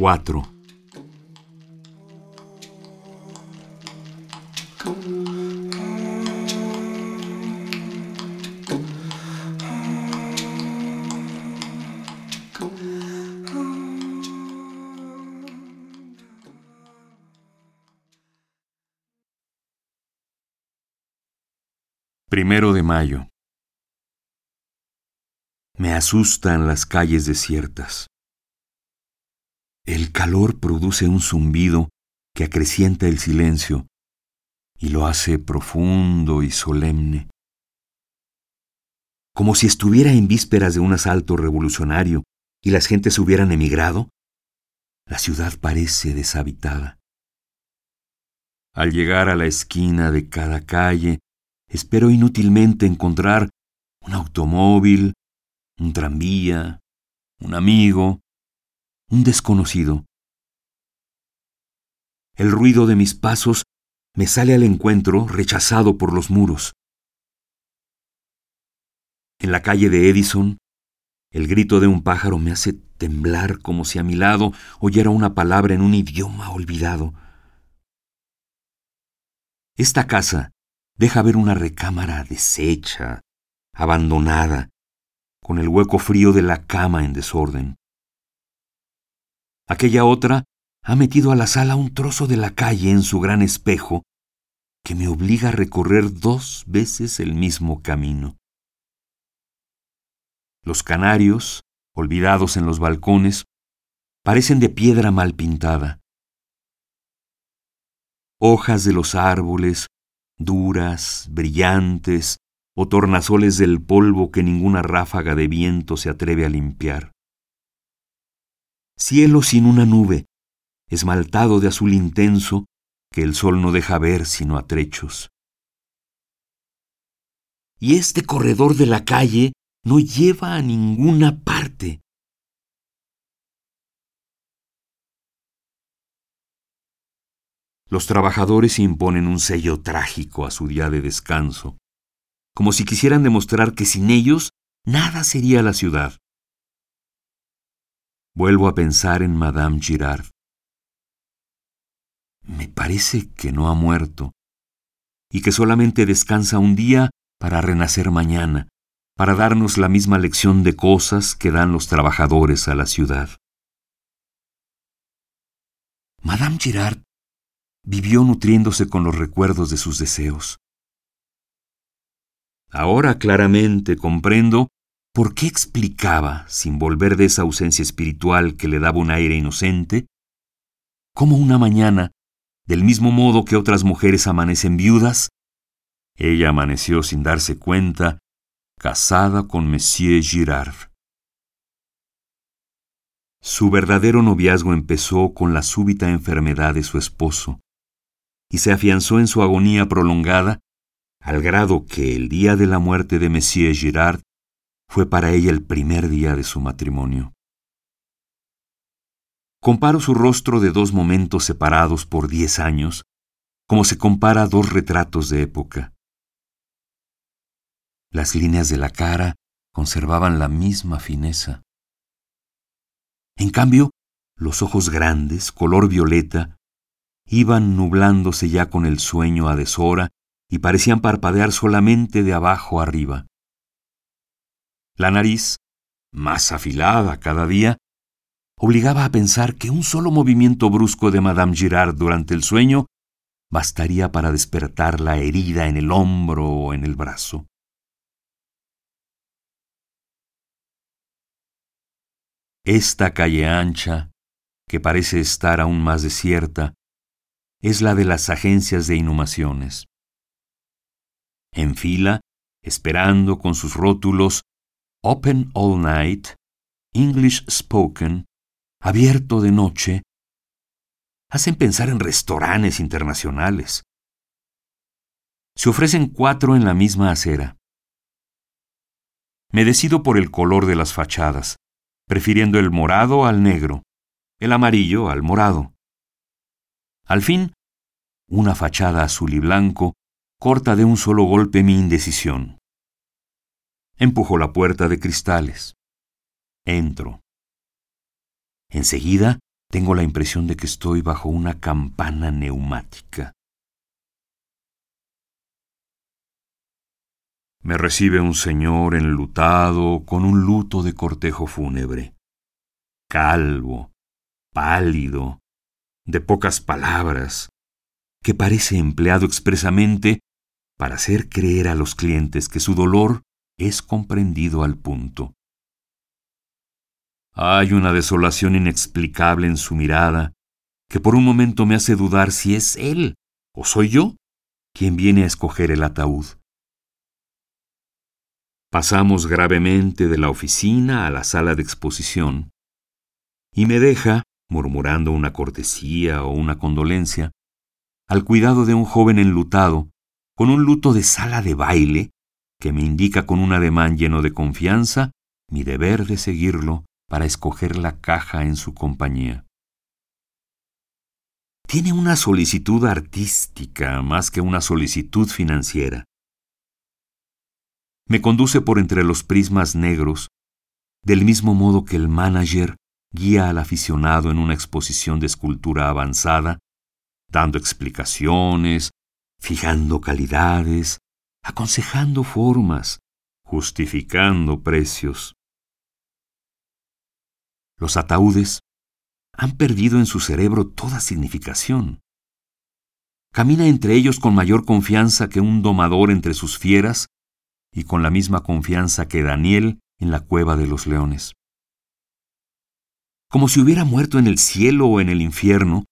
4. Primero de mayo. Me asustan las calles desiertas. El calor produce un zumbido que acrecienta el silencio y lo hace profundo y solemne. Como si estuviera en vísperas de un asalto revolucionario y las gentes hubieran emigrado, la ciudad parece deshabitada. Al llegar a la esquina de cada calle, espero inútilmente encontrar un automóvil, un tranvía, un amigo, un desconocido. El ruido de mis pasos me sale al encuentro rechazado por los muros. En la calle de Edison, el grito de un pájaro me hace temblar como si a mi lado oyera una palabra en un idioma olvidado. Esta casa deja ver una recámara deshecha, abandonada, con el hueco frío de la cama en desorden. Aquella otra ha metido a la sala un trozo de la calle en su gran espejo que me obliga a recorrer dos veces el mismo camino. Los canarios, olvidados en los balcones, parecen de piedra mal pintada. Hojas de los árboles duras, brillantes, o tornasoles del polvo que ninguna ráfaga de viento se atreve a limpiar. Cielo sin una nube, esmaltado de azul intenso, que el sol no deja ver sino a trechos. Y este corredor de la calle no lleva a ninguna parte. Los trabajadores imponen un sello trágico a su día de descanso, como si quisieran demostrar que sin ellos nada sería la ciudad. Vuelvo a pensar en Madame Girard. Me parece que no ha muerto y que solamente descansa un día para renacer mañana, para darnos la misma lección de cosas que dan los trabajadores a la ciudad. Madame Girard vivió nutriéndose con los recuerdos de sus deseos. Ahora claramente comprendo por qué explicaba, sin volver de esa ausencia espiritual que le daba un aire inocente, cómo una mañana, del mismo modo que otras mujeres amanecen viudas, ella amaneció sin darse cuenta, casada con Monsieur Girard. Su verdadero noviazgo empezó con la súbita enfermedad de su esposo y se afianzó en su agonía prolongada, al grado que el día de la muerte de Monsieur Girard fue para ella el primer día de su matrimonio. Comparo su rostro de dos momentos separados por diez años, como se compara dos retratos de época. Las líneas de la cara conservaban la misma fineza. En cambio, los ojos grandes, color violeta, iban nublándose ya con el sueño a deshora y parecían parpadear solamente de abajo arriba. La nariz, más afilada cada día, obligaba a pensar que un solo movimiento brusco de Madame Girard durante el sueño bastaría para despertar la herida en el hombro o en el brazo. Esta calle ancha, que parece estar aún más desierta, es la de las agencias de inhumaciones. En fila, esperando con sus rótulos Open All Night, English Spoken, abierto de noche, hacen pensar en restaurantes internacionales. Se ofrecen cuatro en la misma acera. Me decido por el color de las fachadas, prefiriendo el morado al negro, el amarillo al morado. Al fin, una fachada azul y blanco corta de un solo golpe mi indecisión. Empujo la puerta de cristales. Entro. Enseguida tengo la impresión de que estoy bajo una campana neumática. Me recibe un señor enlutado con un luto de cortejo fúnebre. Calvo, pálido, de pocas palabras, que parece empleado expresamente para hacer creer a los clientes que su dolor es comprendido al punto. Hay una desolación inexplicable en su mirada que por un momento me hace dudar si es él o soy yo quien viene a escoger el ataúd. Pasamos gravemente de la oficina a la sala de exposición y me deja, murmurando una cortesía o una condolencia, al cuidado de un joven enlutado, con un luto de sala de baile, que me indica con un ademán lleno de confianza mi deber de seguirlo para escoger la caja en su compañía. Tiene una solicitud artística más que una solicitud financiera me conduce por entre los prismas negros, del mismo modo que el manager guía al aficionado en una exposición de escultura avanzada, dando explicaciones, fijando calidades, aconsejando formas, justificando precios. Los ataúdes han perdido en su cerebro toda significación. Camina entre ellos con mayor confianza que un domador entre sus fieras y con la misma confianza que Daniel en la cueva de los leones. Como si hubiera muerto en el cielo o en el infierno,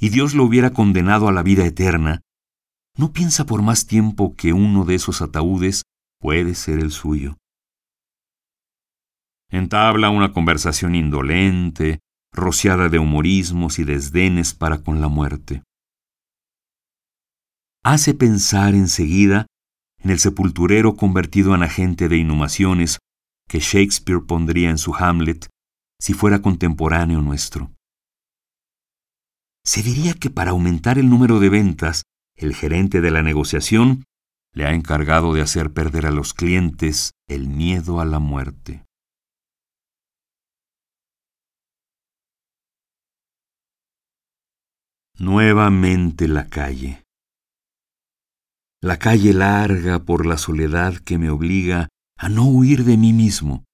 y Dios lo hubiera condenado a la vida eterna, no piensa por más tiempo que uno de esos ataúdes puede ser el suyo. Entabla una conversación indolente, rociada de humorismos y desdenes para con la muerte. Hace pensar enseguida en el sepulturero convertido en agente de inhumaciones que Shakespeare pondría en su Hamlet si fuera contemporáneo nuestro. Se diría que para aumentar el número de ventas, el gerente de la negociación le ha encargado de hacer perder a los clientes el miedo a la muerte. Nuevamente la calle la calle larga por la soledad que me obliga a no huir de mí mismo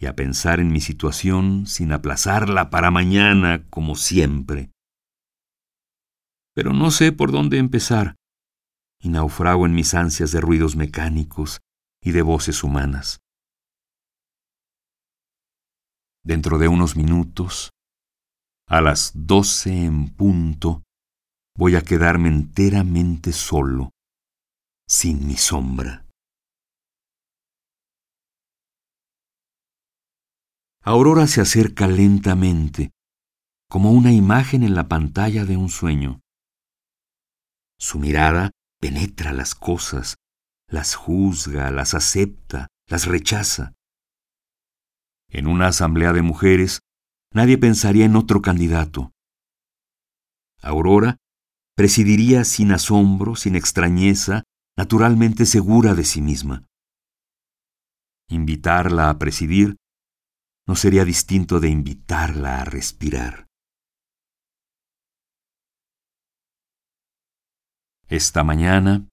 y a pensar en mi situación sin aplazarla para mañana como siempre. Pero no sé por dónde empezar y naufrago en mis ansias de ruidos mecánicos y de voces humanas. Dentro de unos minutos, a las doce en punto, voy a quedarme enteramente solo sin mi sombra. Aurora se acerca lentamente, como una imagen en la pantalla de un sueño. Su mirada penetra las cosas, las juzga, las acepta, las rechaza. En una asamblea de mujeres, nadie pensaría en otro candidato. Aurora presidiría sin asombro, sin extrañeza, naturalmente segura de sí misma. Invitarla a presidir no sería distinto de invitarla a respirar. Esta mañana,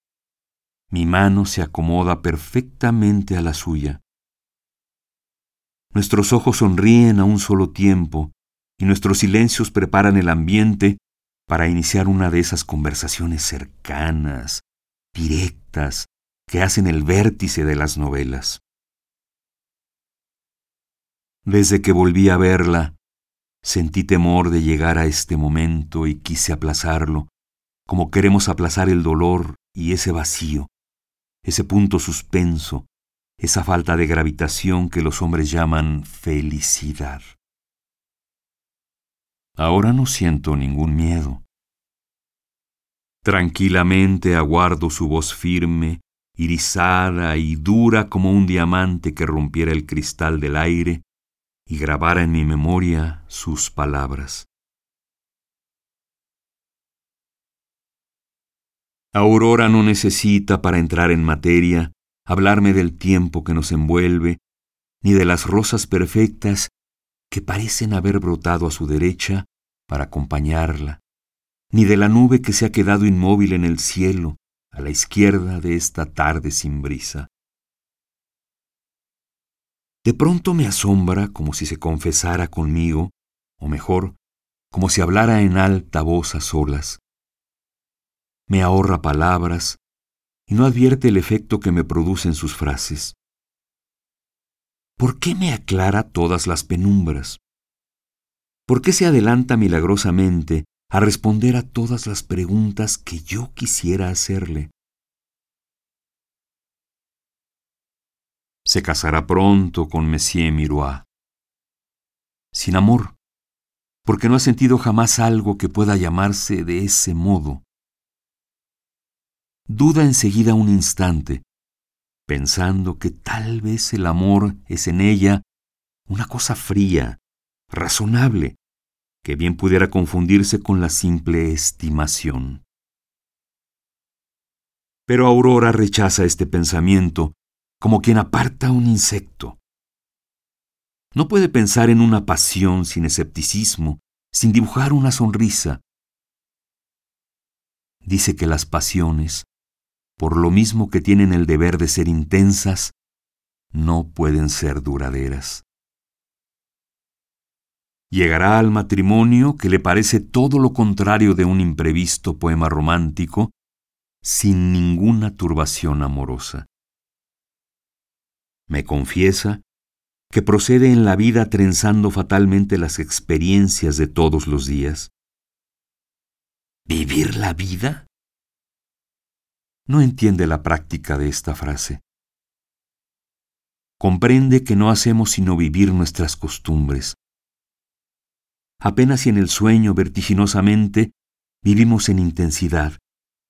mi mano se acomoda perfectamente a la suya. Nuestros ojos sonríen a un solo tiempo y nuestros silencios preparan el ambiente para iniciar una de esas conversaciones cercanas, directas que hacen el vértice de las novelas. Desde que volví a verla, sentí temor de llegar a este momento y quise aplazarlo, como queremos aplazar el dolor y ese vacío, ese punto suspenso, esa falta de gravitación que los hombres llaman felicidad. Ahora no siento ningún miedo. Tranquilamente aguardo su voz firme irisada y dura como un diamante que rompiera el cristal del aire y grabara en mi memoria sus palabras. Aurora no necesita para entrar en materia hablarme del tiempo que nos envuelve, ni de las rosas perfectas que parecen haber brotado a su derecha para acompañarla, ni de la nube que se ha quedado inmóvil en el cielo a la izquierda de esta tarde sin brisa. De pronto me asombra como si se confesara conmigo, o mejor, como si hablara en alta voz a solas. Me ahorra palabras y no advierte el efecto que me producen sus frases. ¿Por qué me aclara todas las penumbras? ¿Por qué se adelanta milagrosamente a responder a todas las preguntas que yo quisiera hacerle. Se casará pronto con Monsieur Miroir. Sin amor, porque no ha sentido jamás algo que pueda llamarse de ese modo. Duda enseguida un instante, pensando que tal vez el amor es en ella una cosa fría, razonable, que bien pudiera confundirse con la simple estimación. Pero Aurora rechaza este pensamiento como quien aparta un insecto. No puede pensar en una pasión sin escepticismo, sin dibujar una sonrisa. Dice que las pasiones, por lo mismo que tienen el deber de ser intensas, no pueden ser duraderas. Llegará al matrimonio que le parece todo lo contrario de un imprevisto poema romántico, sin ninguna turbación amorosa. Me confiesa que procede en la vida trenzando fatalmente las experiencias de todos los días. ¿Vivir la vida? No entiende la práctica de esta frase. Comprende que no hacemos sino vivir nuestras costumbres, Apenas y en el sueño vertiginosamente vivimos en intensidad,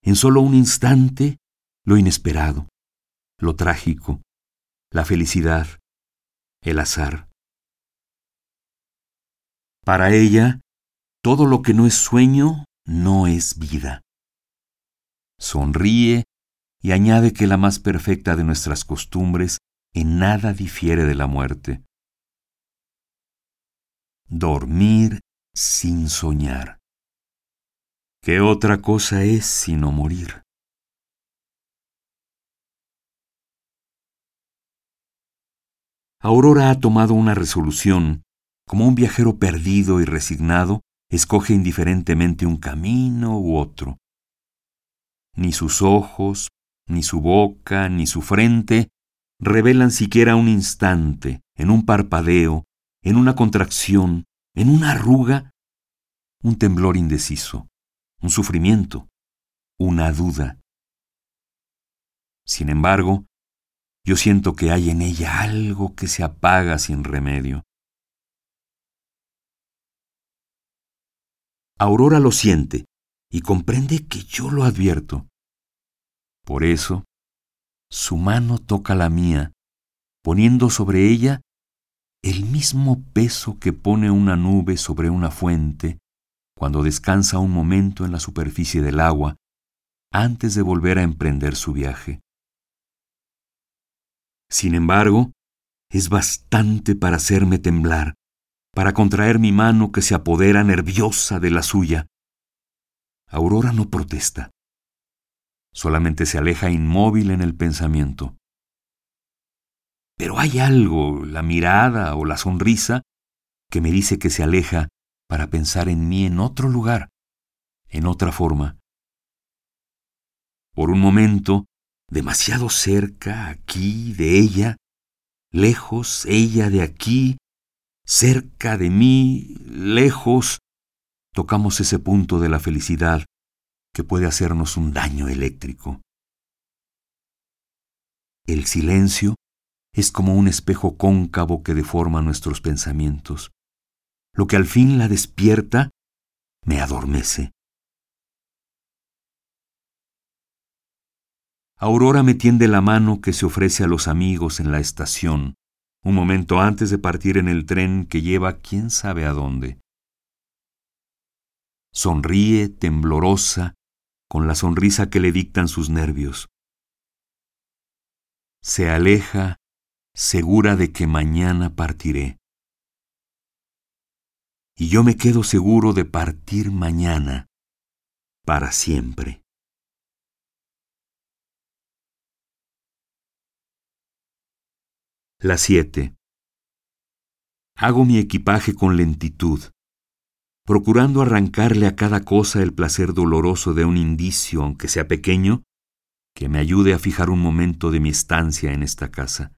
en solo un instante, lo inesperado, lo trágico, la felicidad, el azar. Para ella, todo lo que no es sueño no es vida. Sonríe y añade que la más perfecta de nuestras costumbres en nada difiere de la muerte. Dormir sin soñar. ¿Qué otra cosa es sino morir? Aurora ha tomado una resolución, como un viajero perdido y resignado, escoge indiferentemente un camino u otro. Ni sus ojos, ni su boca, ni su frente revelan siquiera un instante, en un parpadeo, en una contracción, en una arruga, un temblor indeciso, un sufrimiento, una duda. Sin embargo, yo siento que hay en ella algo que se apaga sin remedio. Aurora lo siente y comprende que yo lo advierto. Por eso, su mano toca la mía, poniendo sobre ella el mismo peso que pone una nube sobre una fuente cuando descansa un momento en la superficie del agua antes de volver a emprender su viaje. Sin embargo, es bastante para hacerme temblar, para contraer mi mano que se apodera nerviosa de la suya. Aurora no protesta, solamente se aleja inmóvil en el pensamiento. Pero hay algo, la mirada o la sonrisa, que me dice que se aleja para pensar en mí en otro lugar, en otra forma. Por un momento, demasiado cerca, aquí, de ella, lejos, ella de aquí, cerca de mí, lejos, tocamos ese punto de la felicidad que puede hacernos un daño eléctrico. El silencio es como un espejo cóncavo que deforma nuestros pensamientos. Lo que al fin la despierta me adormece. Aurora me tiende la mano que se ofrece a los amigos en la estación, un momento antes de partir en el tren que lleva quién sabe a dónde. Sonríe, temblorosa, con la sonrisa que le dictan sus nervios. Se aleja, segura de que mañana partiré. Y yo me quedo seguro de partir mañana, para siempre. La 7. Hago mi equipaje con lentitud, procurando arrancarle a cada cosa el placer doloroso de un indicio, aunque sea pequeño, que me ayude a fijar un momento de mi estancia en esta casa.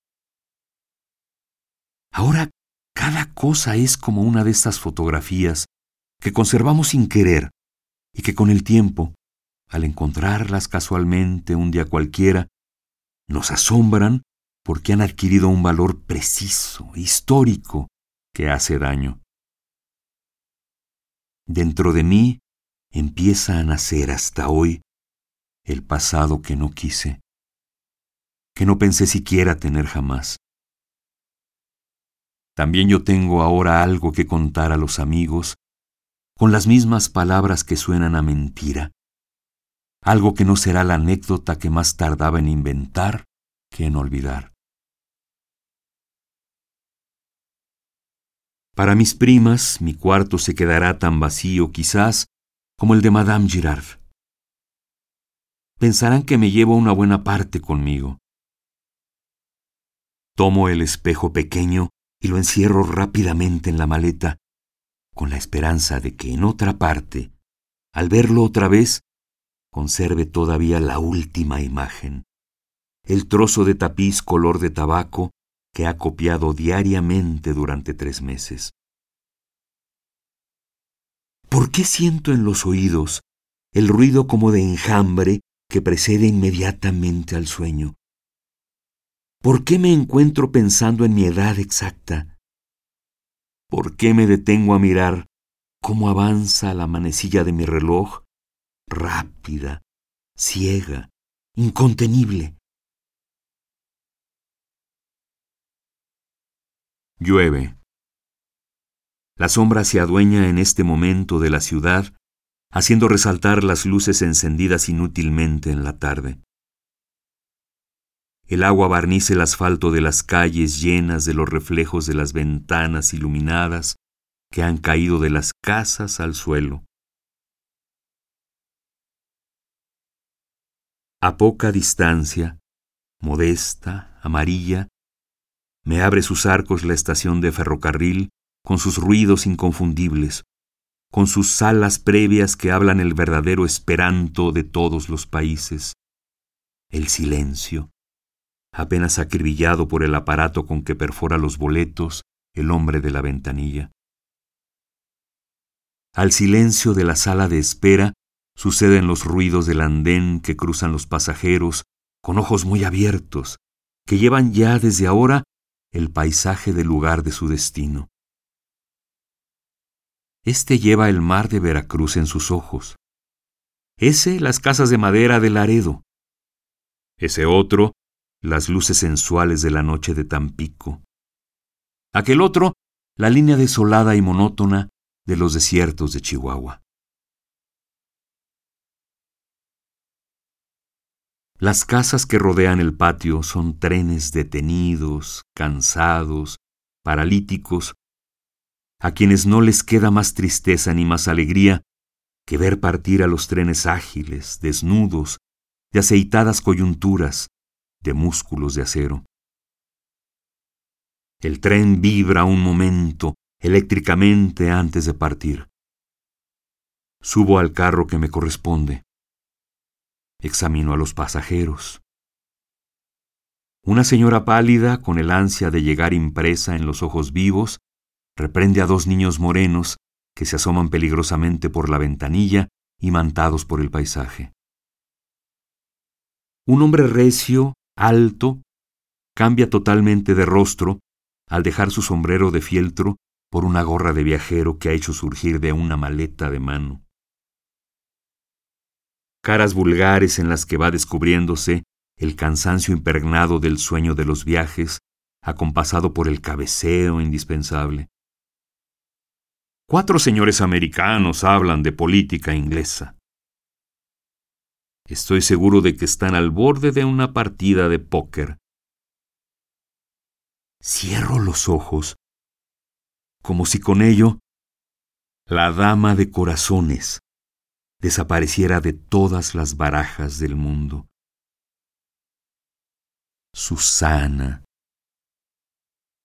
Ahora cada cosa es como una de estas fotografías que conservamos sin querer y que con el tiempo, al encontrarlas casualmente un día cualquiera, nos asombran porque han adquirido un valor preciso, histórico, que hace daño. Dentro de mí empieza a nacer hasta hoy el pasado que no quise, que no pensé siquiera tener jamás. También yo tengo ahora algo que contar a los amigos con las mismas palabras que suenan a mentira, algo que no será la anécdota que más tardaba en inventar que en olvidar. Para mis primas, mi cuarto se quedará tan vacío quizás como el de Madame Girard. Pensarán que me llevo una buena parte conmigo. Tomo el espejo pequeño y lo encierro rápidamente en la maleta, con la esperanza de que en otra parte, al verlo otra vez, conserve todavía la última imagen, el trozo de tapiz color de tabaco que ha copiado diariamente durante tres meses. ¿Por qué siento en los oídos el ruido como de enjambre que precede inmediatamente al sueño? ¿Por qué me encuentro pensando en mi edad exacta? ¿Por qué me detengo a mirar cómo avanza la manecilla de mi reloj, rápida, ciega, incontenible? Llueve. La sombra se adueña en este momento de la ciudad, haciendo resaltar las luces encendidas inútilmente en la tarde. El agua barniza el asfalto de las calles llenas de los reflejos de las ventanas iluminadas que han caído de las casas al suelo. A poca distancia, modesta, amarilla, me abre sus arcos la estación de ferrocarril con sus ruidos inconfundibles, con sus salas previas que hablan el verdadero esperanto de todos los países. El silencio, apenas acribillado por el aparato con que perfora los boletos el hombre de la ventanilla. Al silencio de la sala de espera suceden los ruidos del andén que cruzan los pasajeros con ojos muy abiertos, que llevan ya desde ahora el paisaje del lugar de su destino. Este lleva el mar de Veracruz en sus ojos. Ese las casas de madera de Laredo. Ese otro las luces sensuales de la noche de Tampico. Aquel otro la línea desolada y monótona de los desiertos de Chihuahua. Las casas que rodean el patio son trenes detenidos, cansados, paralíticos, a quienes no les queda más tristeza ni más alegría que ver partir a los trenes ágiles, desnudos, de aceitadas coyunturas, de músculos de acero. El tren vibra un momento eléctricamente antes de partir. Subo al carro que me corresponde. Examino a los pasajeros. Una señora pálida, con el ansia de llegar impresa en los ojos vivos, reprende a dos niños morenos que se asoman peligrosamente por la ventanilla, imantados por el paisaje. Un hombre recio, alto, cambia totalmente de rostro al dejar su sombrero de fieltro por una gorra de viajero que ha hecho surgir de una maleta de mano caras vulgares en las que va descubriéndose el cansancio impregnado del sueño de los viajes, acompasado por el cabeceo indispensable. Cuatro señores americanos hablan de política inglesa. Estoy seguro de que están al borde de una partida de póker. Cierro los ojos, como si con ello la dama de corazones desapareciera de todas las barajas del mundo. Susana.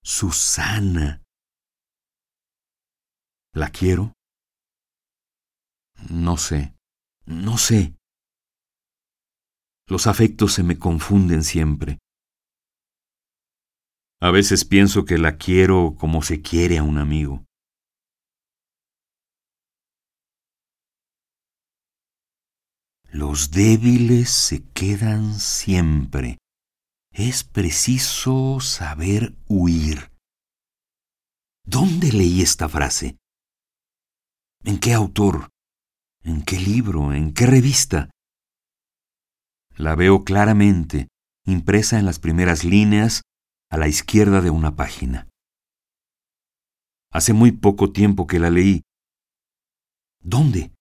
Susana. ¿La quiero? No sé, no sé. Los afectos se me confunden siempre. A veces pienso que la quiero como se quiere a un amigo. Los débiles se quedan siempre. Es preciso saber huir. ¿Dónde leí esta frase? ¿En qué autor? ¿En qué libro? ¿En qué revista? La veo claramente, impresa en las primeras líneas, a la izquierda de una página. Hace muy poco tiempo que la leí. ¿Dónde?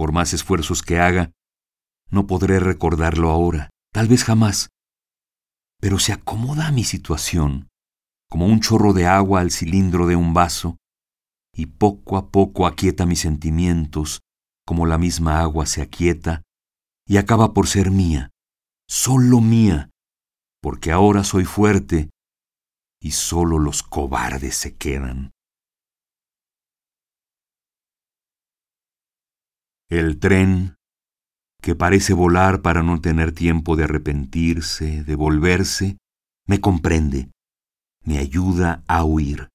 Por más esfuerzos que haga, no podré recordarlo ahora tal vez jamás, pero se acomoda a mi situación como un chorro de agua al cilindro de un vaso y poco a poco aquieta mis sentimientos como la misma agua se aquieta y acaba por ser mía, solo mía, porque ahora soy fuerte y solo los cobardes se quedan. El tren que parece volar para no tener tiempo de arrepentirse, de volverse, me comprende, me ayuda a huir.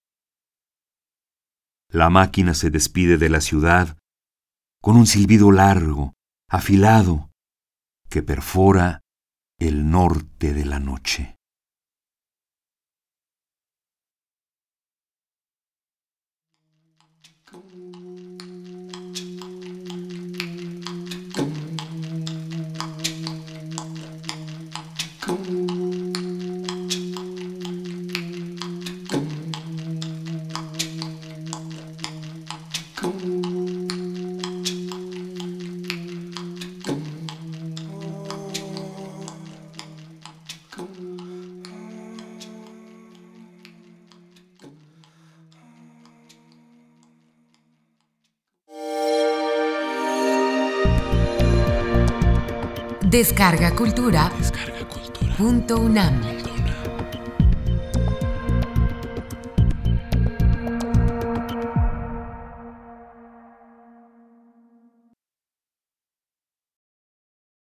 La máquina se despide de la ciudad con un silbido largo, afilado, que perfora el norte de la noche. Descarga Cultura. Punto UNAM.